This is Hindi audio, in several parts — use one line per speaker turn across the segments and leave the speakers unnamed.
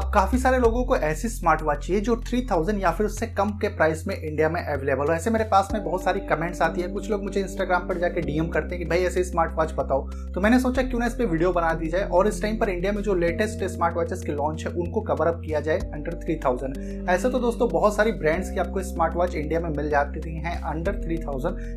अब काफ़ी सारे लोगों को ऐसी स्मार्ट वॉच चाहिए जो 3000 या फिर उससे कम के प्राइस में इंडिया में अवेलेबल हो। ऐसे मेरे पास में बहुत सारी कमेंट्स आती है। कुछ लोग मुझे इंस्टाग्राम पर जाकर डीएम करते हैं कि भाई ऐसे स्मार्ट वॉच बताओ। तो मैंने सोचा क्यों ना इस पर वीडियो बना दी जाए और इस टाइम पर इंडिया में जो लेटेस्ट स्मार्ट वॉचेस के लॉन्च है, उनको कवर अप किया जाए अंडर थ्री ऐसे तो दोस्तों बहुत सारी ब्रांड्स की आपको स्मार्ट वॉच इंडिया में मिल जाती हैं अंडर थ्री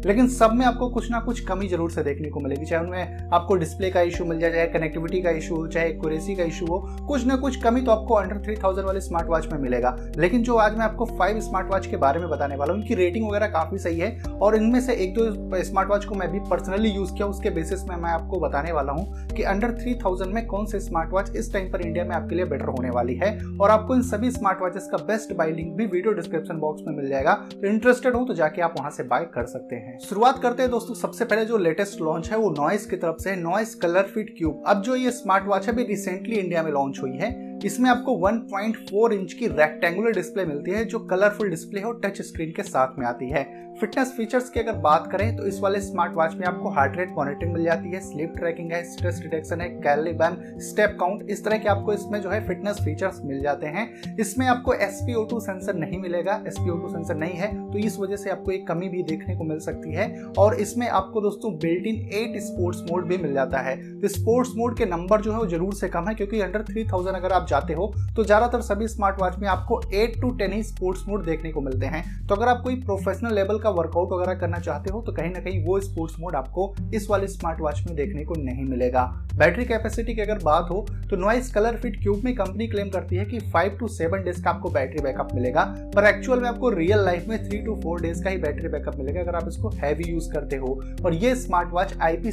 लेकिन सब में आपको कुछ ना कुछ कमी ज़रूर से देखने को मिलेगी। चाहे उनमें आपको डिस्प्ले का इशू मिल जाए, चाहे कनेक्टिविटी का इशू हो, चाहे एक्यूरेसी का इशू हो, कुछ ना कुछ कमी तो आपको अंडर थ्री थाउज़ेंड वाले स्मार्ट वॉच में मिलेगा। लेकिन जो आज मैं आपको फाइव स्मार्ट वॉच के बारे में बताने वाला हूँ उनकी रेटिंग वगैरह काफ़ी सही है और इनमें से एक दो स्मार्ट वॉच को मैं भी पर्सनली यूज़ किया, उसके बेसिस में मैं आपको बताने वाला हूँ कि अंडर थ्री थाउज़ेंड में कौन से स्मार्ट वॉच इस टाइम पर इंडिया में आपके लिए बेटर होने वाली है। और आपको इन सभी स्मार्ट वॉचेस का बेस्ट बाई लिंक भी वीडियो डिस्क्रिप्शन बॉक्स में मिल जाएगा। तो इंटरेस्टेड हो तो जाके आप वहाँ से बाय कर सकते हैं। शुरुआत करते हैं दोस्तों, सबसे पहले जो लेटेस्ट लॉन्च है वो नॉइस की तरफ़ से नॉइस कलर फिट क्यूब अब जो ये स्मार्ट वॉच है भी रिसेंटली इंडिया में लॉन्च हुई है इसमें आपको 1.4 इंच की रेक्टेंगुलर डिस्प्ले मिलती है, जो कलरफुल डिस्प्ले और टच स्क्रीन के साथ में आती है। फिटनेस फीचर्स की अगर बात करें तो इस वाले स्मार्ट वॉच में आपको हार्ट रेट मॉनिटरिंग मिल जाती है स्लीप ट्रैकिंग है स्ट्रेस डिटेक्शन है कैलोरी बर्न स्टेप काउंट इस तरह के आपको इसमें जो है फिटनेस फीचर्स मिल जाते हैं। इसमें आपको एसपीओ सेंसर नहीं मिलेगा एसपीओ सेंसर नहीं है तो इस वजह से आपको एक कमी भी देखने को मिल सकती है। और इसमें आपको दोस्तों built in eight sports mode भी मिल जाता है। तो स्पोर्ट्स मोड के नंबर जो है वो ज़रूर से कम है, क्योंकि अंडर थ्री अगर आप जाते हो तो ज़्यादातर सभी स्मार्ट वॉच में आपको एट टू टेन ही स्पोर्ट्स मोड देखने को मिलते हैं। तो अगर आप कोई प्रोफेशनल लेवल का वर्कआउट वगैरह करना चाहते हो तो कहीं ना कहीं वो स्पोर्ट्स मोड आपको इस वाले स्मार्ट वॉच में देखने को नहीं मिलेगा। बैटरी कैपेसिटी की अगर बात हो तो नॉइस कलर फिट क्यूब में कंपनी क्लेम करती है कि फाइव टू सेवन डेज़ का आपको बैटरी बैकअप मिलेगा, पर एक्चुअल में आपको रियल लाइफ में थ्री टू फोर डेज़ का ही बैटरी बैकअप मिलेगा अगर आप इसको हैवी यूज़ करते हो। और ये स्मार्ट वॉच आईपी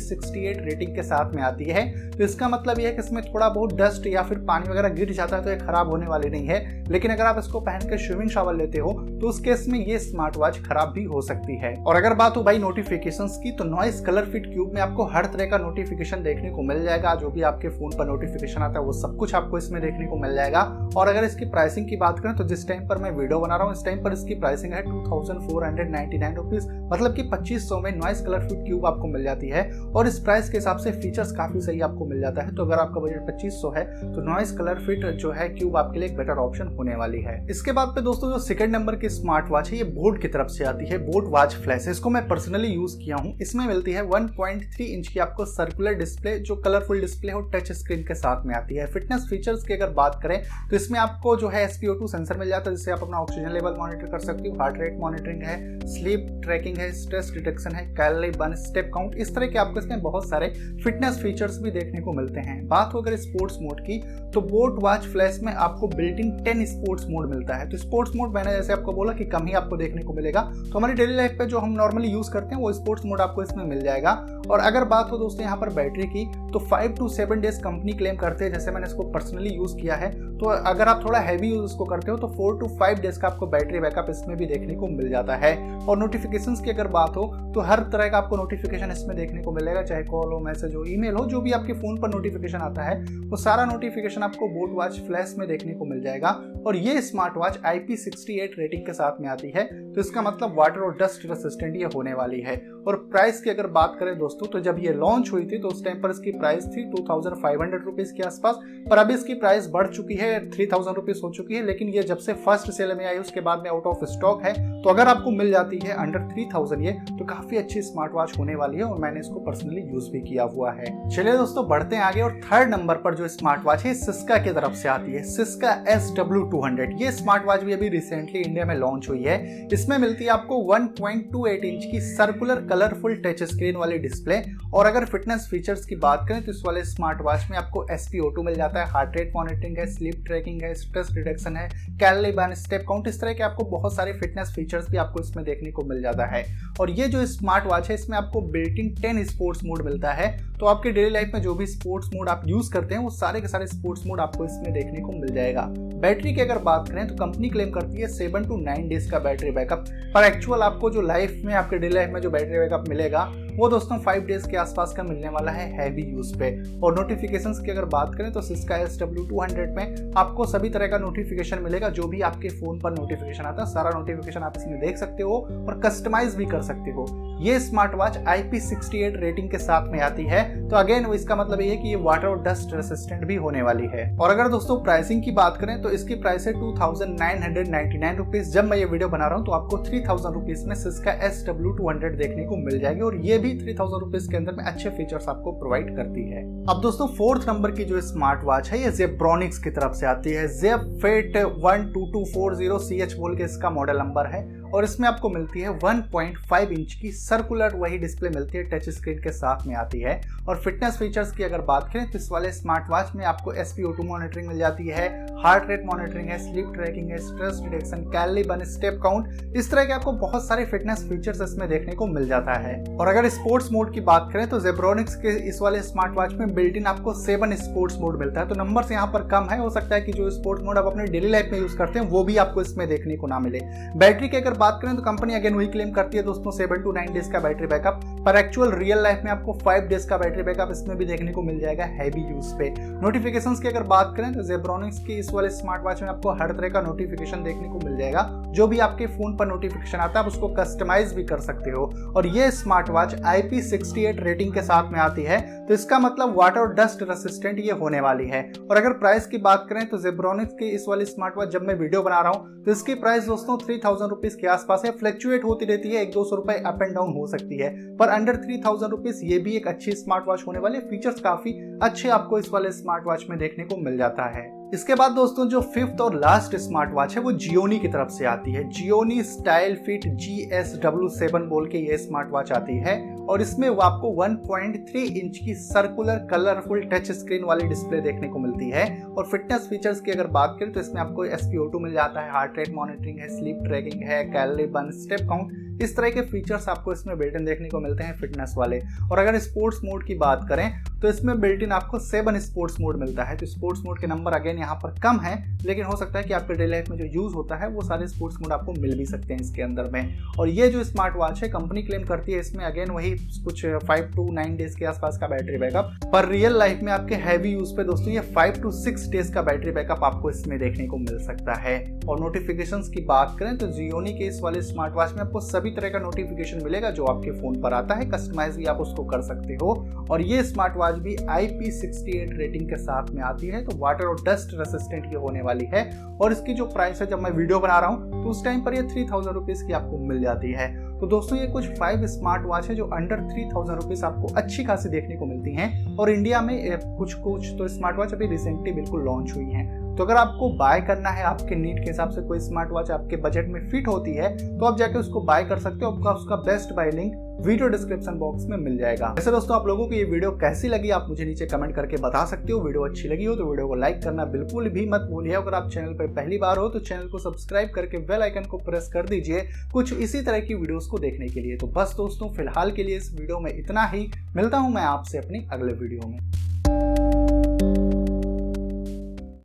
रेटिंग के साथ में आती है। तो इसका मतलब यह है कि इसमें थोड़ा बहुत डस्ट या फिर पानी वगैरह गिर जाता है तो ये खराब होने वाली नहीं है। लेकिन अगर आप इसको पहन कर स्विमिंग शावर लेते हो तो उस केस में ये स्मार्ट वॉच खराब भी हो सकती है। और अगर बात हो भाई नोटिफिकेशन की तो नॉइस कलर फिट क्यूब में आपको हर तरह का नोटिफिकेशन देखने को मिल जाएगा। जो भी आपके फ़ोन पर नोटिफिकेशन आता है, वो सब कुछ आपको इसमें देखने को मिल जाएगा। और अगर इसकी प्राइसिंग की बात करें तो जिस टाइम पर मैं वीडियो बना रहा हूँ, इस टाइम पर इसकी प्राइसिंग है two thousand four hundred nine rupees मतलब की पच्चीस सौ में नॉइस कलर फिट क्यूब आपको मिल जाती है। और इस प्राइस के हिसाब से फीचर्स काफ़ी सही आपको मिल जाता है। तो अगर आपका बजट पच्चीस सौ है तो नॉइस कलर फिट जो है क्यूब आपके लिए एक बेटर ऑप्शन होने वाली है। इसके बाद पे दोस्तों, जो सेकंड नंबर की स्मार्ट वॉच है, ये बोट की तरफ़ से आती है। बोट वॉच फ्लैश इसको मैं पर्सनली यूज़ किया हूँ। इसमें मिलती है 1.3 इंच की आपको सर्कुलर डिस्प्ले जो कलरफुल डिस्प्ले और टच स्क्रीन के साथ में आती है। फिटनेस फीचर्स की अगर बात करें तो इसमें आपको जो है एसपीओ सेंसर मिल जाता है, जिससे आप अपना ऑक्सीजन लेवल मॉनिटर कर सकते हो। हार्ट रेट मॉनिटरिंग है स्लीप ट्रैकिंग है स्ट्रेस डिटेक्शन है कैलोरी बर्न स्टेप काउंट इस तरह के आपको इसमें बहुत सारे फिटनेस फीचर्स भी देखने को मिलते हैं। बात हो अगर स्पोर्ट्स मोड की तो बोट वॉच फ्लैश में आपको built in ten sports mode मिलता है। तो स्पोर्ट्स मोड मैंने जैसे आपको बोला कि कम ही आपको देखने को मिलेगा। तो हमारी डेली लाइफ पे जो हम नॉर्मली यूज़ करते हैं, वो स्पोर्ट्स मोड आपको इसमें मिल जाएगा। और अगर बात हो दोस्तों यहाँ पर बैटरी की तो five two seven days company claim करते हैं, जैसे मैंने इसको पर्सनली यूज़ किया है तो अगर आप थोड़ा हैवी यूज़ इसको करते हो तो फोर टू फाइव डेज़ का आपको बैटरी बैकअप इसमें भी देखने को मिल जाता है। और नोटिफिकेशन की अगर बात हो तो हर तरह का आपको नोटिफिकेशन इसमें देखने को मिलेगा, चाहे कॉल हो मैसेज हो ईमेल हो, जो भी आपके फ़ोन पर नोटिफिकेशन आता है, वो सारा नोटिफिकेशन आपको बोट वॉच फ्लैश में देखने को मिल जाएगा। और ये स्मार्ट वॉच IP68 रेटिंग के साथ में आती है तो इसका मतलब वाटर और डस्ट रेसिस्टेंट ये होने वाली है। और प्राइस की अगर बात करें दोस्तों तो जब ये लॉन्च हुई थी तो उस टाइम पर इसकी प्राइस थी two thousand five hundred rupees के आसपास, पर अभी इसकी प्राइस बढ़ चुकी है थ्री थाउज़ेंड रुपीज़ हो चुकी है, लेकिन ये जब से फ़र्स्ट सेल में आई, उसके बाद में आउट ऑफ़ स्टॉक है तो अगर आपको मिल जाती है अंडर थ्री थाउज़ेंड ये तो काफ़ी अच्छी स्मार्ट वॉच होने वाली है, और मैंने इसको पर्सनली यूज़ भी किया हुआ है। चलिए दोस्तों, बढ़ते हैं आगे, और थर्ड नंबर पर जो स्मार्ट वॉच है सिस्का की तरफ़ से आती है। Syska S W two hundred ये स्मार्ट वॉच भी अभी रिसेंटली इंडिया में लॉन्च हुई है। इसमें मिलती है आपको 1.28 इंच की सर्कुलर कलरफुल टच स्क्रीन वाली डिस्प्ले और अगर फिटनेस फीचर्स की बात करें तो इस वाले स्मार्ट वॉच में आपको एस पी मिल जाता है हार्ट रेट मॉनिटरिंग है स्लीप ट्रैकिंग है स्ट्रेस डिटेक्शन है कैलोरी बर्न स्टेप काउंट इस तरह के आपको बहुत सारे फिटनेस फीचर्स भी आपको इसमें देखने को मिल जाता है। और ये जो स्मार्ट वॉच है, इसमें आपको बिल्टिंग टेन स्पोर्ट्स मोड मिलता है। तो आपके डेली लाइफ में जो भी स्पोर्ट्स मोड आप यूज़ करते हैं, वो सारे के सारे स्पोर्ट्स मोड आपको इसमें देखने को मिल जाएगा। बैटरी की अगर बात करें तो कंपनी क्लेम करती है सेवन टू नाइन डेज़ का बैटरी बैकअप पर एक्चुअल आपको जो लाइफ में, आपके डेली लाइफ में जो बैटरी बैकअप मिलेगा वो दोस्तों फाइव डेज़ के आसपास का मिलने वाला है हैवी यूज़ पे। और नोटिफिकेशन की अगर बात करें तो Syska S W two hundred में आपको सभी तरह का नोटिफिकेशन मिलेगा, जो भी आपके फ़ोन पर नोटिफिकेशन आता है, सारा नोटिफिकेशन आप इसमें देख सकते हो और कस्टमाइज भी कर सकते हो। ये स्मार्ट वॉच IP68 रेटिंग के साथ में आती है। तो अगेन इसका मतलब ये कि ये वाटर और डस्ट रेसिस्टेंट भी होने वाली है। और अगर दोस्तों प्राइसिंग की बात करें तो इसकी प्राइस है two thousand nine hundred ninety nine rupees जब मैं ये वीडियो बना रहा हूँ तो आपको थ्री थाउज़ेंड रुपीज़ में Syska S W two hundred देखने को मिल जाएगी। और ये भी थ्री थाउज़ेंड रुपीज़ के अंदर में अच्छे फीचर्स आपको प्रोवाइड करती है। अब दोस्तों फोर्थ नंबर की जो स्मार्ट वॉच है, ये जेब्रॉनिक्स की तरफ़ से आती है। Zeb fit one two two four zero C H बोल के इसका मॉडल नंबर है। और इसमें आपको मिलती है 1.5 इंच की सर्कुलर वही डिस्प्ले मिलती है, टच स्क्रीन के साथ में आती है। और फिटनेस फीचर्स की अगर बात करें तो इस वाले स्मार्ट वॉच में आपको एस पी मॉनिटरिंग मिल जाती है हार्ट रेट मॉनिटरिंग है स्लीप ट्रैकिंग है stress detection calorie burn step count इस तरह के आपको बहुत सारे फिटनेस फीचर्स इसमें देखने को मिल जाता है। और अगर स्पोर्ट्स मोड की बात करें तो जेब्रोनिक्स के इस वाले स्मार्ट वॉच में बिल्ट इन आपको सेवन स्पोर्ट्स मोड मिलता है। तो नंबर यहाँ पर कम है, हो सकता है कि जो स्पोर्ट्स मोड आप अपने डेली लाइफ में यूज़ करते हैं, वो भी आपको इसमें देखने को ना मिले। बैटरी की अगर बात करें तो कंपनी अगेन वही क्लेम करती है दोस्तों सेवन टू नाइन डेज़ का बैटरी बैकअप पर एक्चुअल रियल लाइफ में आपको फाइव डेज़ का बैटरी बैकअप इसमें भी देखने को मिल जाएगा हैवी यूज़ पे। नोटिफिकेशन की अगर बात करें तो जेब्रोनिक्स की इस वाले स्मार्ट वॉच में आपको हर तरह का नोटिफिकेशन देखने को मिल जाएगा। जो भी आपके फ़ोन पर नोटिफिकेशन आता है, आप उसको कस्टमाइज भी कर सकते हो। और ये स्मार्ट वॉच IP68 रेटिंग के साथ में आती है। तो इसका मतलब वाटर डस्ट रेसिस्टेंट ये होने वाली है। और अगर प्राइस की बात करें तो जेब्रोनिक्स की इस वाली स्मार्ट वॉच जब मैं वीडियो बना रहा हूँ तो इसकी प्राइस दोस्तों थ्री थाउज़ेंड रुपीज़ के आसपास है। फ्लक्चुएट होती रहती है, एक दो सौ रुपए अप एंड डाउन हो सकती है। पर अंडर थ्री थाउज़ेंड रुपीज़ ये भी एक अच्छी स्मार्ट वॉच होने वाली फीचर्स काफ़ी अच्छे आपको इस वाले स्मार्ट वॉच में देखने को मिल जाता है। इसके बाद दोस्तों, जो फिफ्थ और लास्ट स्मार्ट वॉच है, वो जियोनी की तरफ़ से आती है। Gionee style fit G S W seven बोल के ये स्मार्ट वॉच आती है और इसमें वो आपको 1.3 इंच की सर्कुलर कलरफुल टच स्क्रीन वाली डिस्प्ले देखने को मिलती है। और फिटनेस फीचर्स की अगर बात करें तो इसमें आपको एस मिल जाता है हार्ट रेट मॉनिटरिंग है स्लीप ट्रैकिंग है कैलरी बर्न स्टेप काउंट इस तरह के फीचर्स आपको इसमें बिल्ट इन देखने को मिलते हैं फिटनेस वाले। और अगर स्पोर्ट्स मोड की बात करें तो इसमें बिल्ट इन आपको सेवन स्पोर्ट्स मोड मिलता है। तो स्पोर्ट्स मोड के नंबर अगेन यहाँ पर कम है, लेकिन हो सकता है कि आपके डेली लाइफ में जो यूज़ होता है, वो सारे स्पोर्ट्स मोड आपको मिल भी सकते हैं इसके अंदर में। और ये जो स्मार्ट वॉच है कंपनी क्लेम करती है, इसमें अगेन वही कुछ फाइव टू नाइन डेज़ के आसपास का बैटरी बैकअप पर रियल लाइफ में आपके हैवी यूज़ पे दोस्तों, ये फाइव टू सिक्स डेज़ का बैटरी बैकअप आपको इसमें देखने को मिल सकता है। और नोटिफिकेशन की बात करें तो जियोनी के इस वाले स्मार्ट वॉच में आपको सभी तरह का नोटिफिकेशन मिलेगा जो आपके फ़ोन पर आता है। कस्टमाइज भी आप उसको कर सकते हो। और ये स्मार्ट वॉच भी IP68 रेटिंग के साथ में आती है। तो वाटर और डस्ट रेसिस्टेंट ये होने वाली है। और इसकी जो प्राइस है, जब मैं वीडियो बना रहा हूँ तो उस टाइम पर ये थ्री थाउज़ेंड रुपीज़ की आपको मिल जाती है। तो दोस्तों, ये कुछ फाइव स्मार्ट वॉच है जो अंडर थ्री थाउज़ेंड रुपीज़ आपको अच्छी खासी देखने को मिलती हैं। और इंडिया में कुछ कुछ तो स्मार्ट वॉच अभी रिसेंटली बिल्कुल लॉन्च हुई हैं। तो अगर आपको बाय करना है, आपके नीड के हिसाब से कोई स्मार्ट वॉच आपके बजट में फिट होती है तो आप जाके उसको बाय कर सकते हो। आपका उसका best buy link video description box में मिल जाएगा। वैसे दोस्तों, आप लोगों को ये वीडियो कैसी लगी, आप मुझे नीचे कमेंट करके बता सकते हो। वीडियो अच्छी लगी हो तो वीडियो को लाइक करना बिल्कुल भी मत भूलिए। अगर आप चैनल पर पहली बार हो तो चैनल को सब्सक्राइब करके बेल आइकन को प्रेस कर दीजिए कुछ इसी तरह की वीडियोस को देखने के लिए। तो बस दोस्तों, फ़िलहाल के लिए इस वीडियो में इतना ही। मिलता हूँ मैं आपसे अपनी अगले वीडियो में।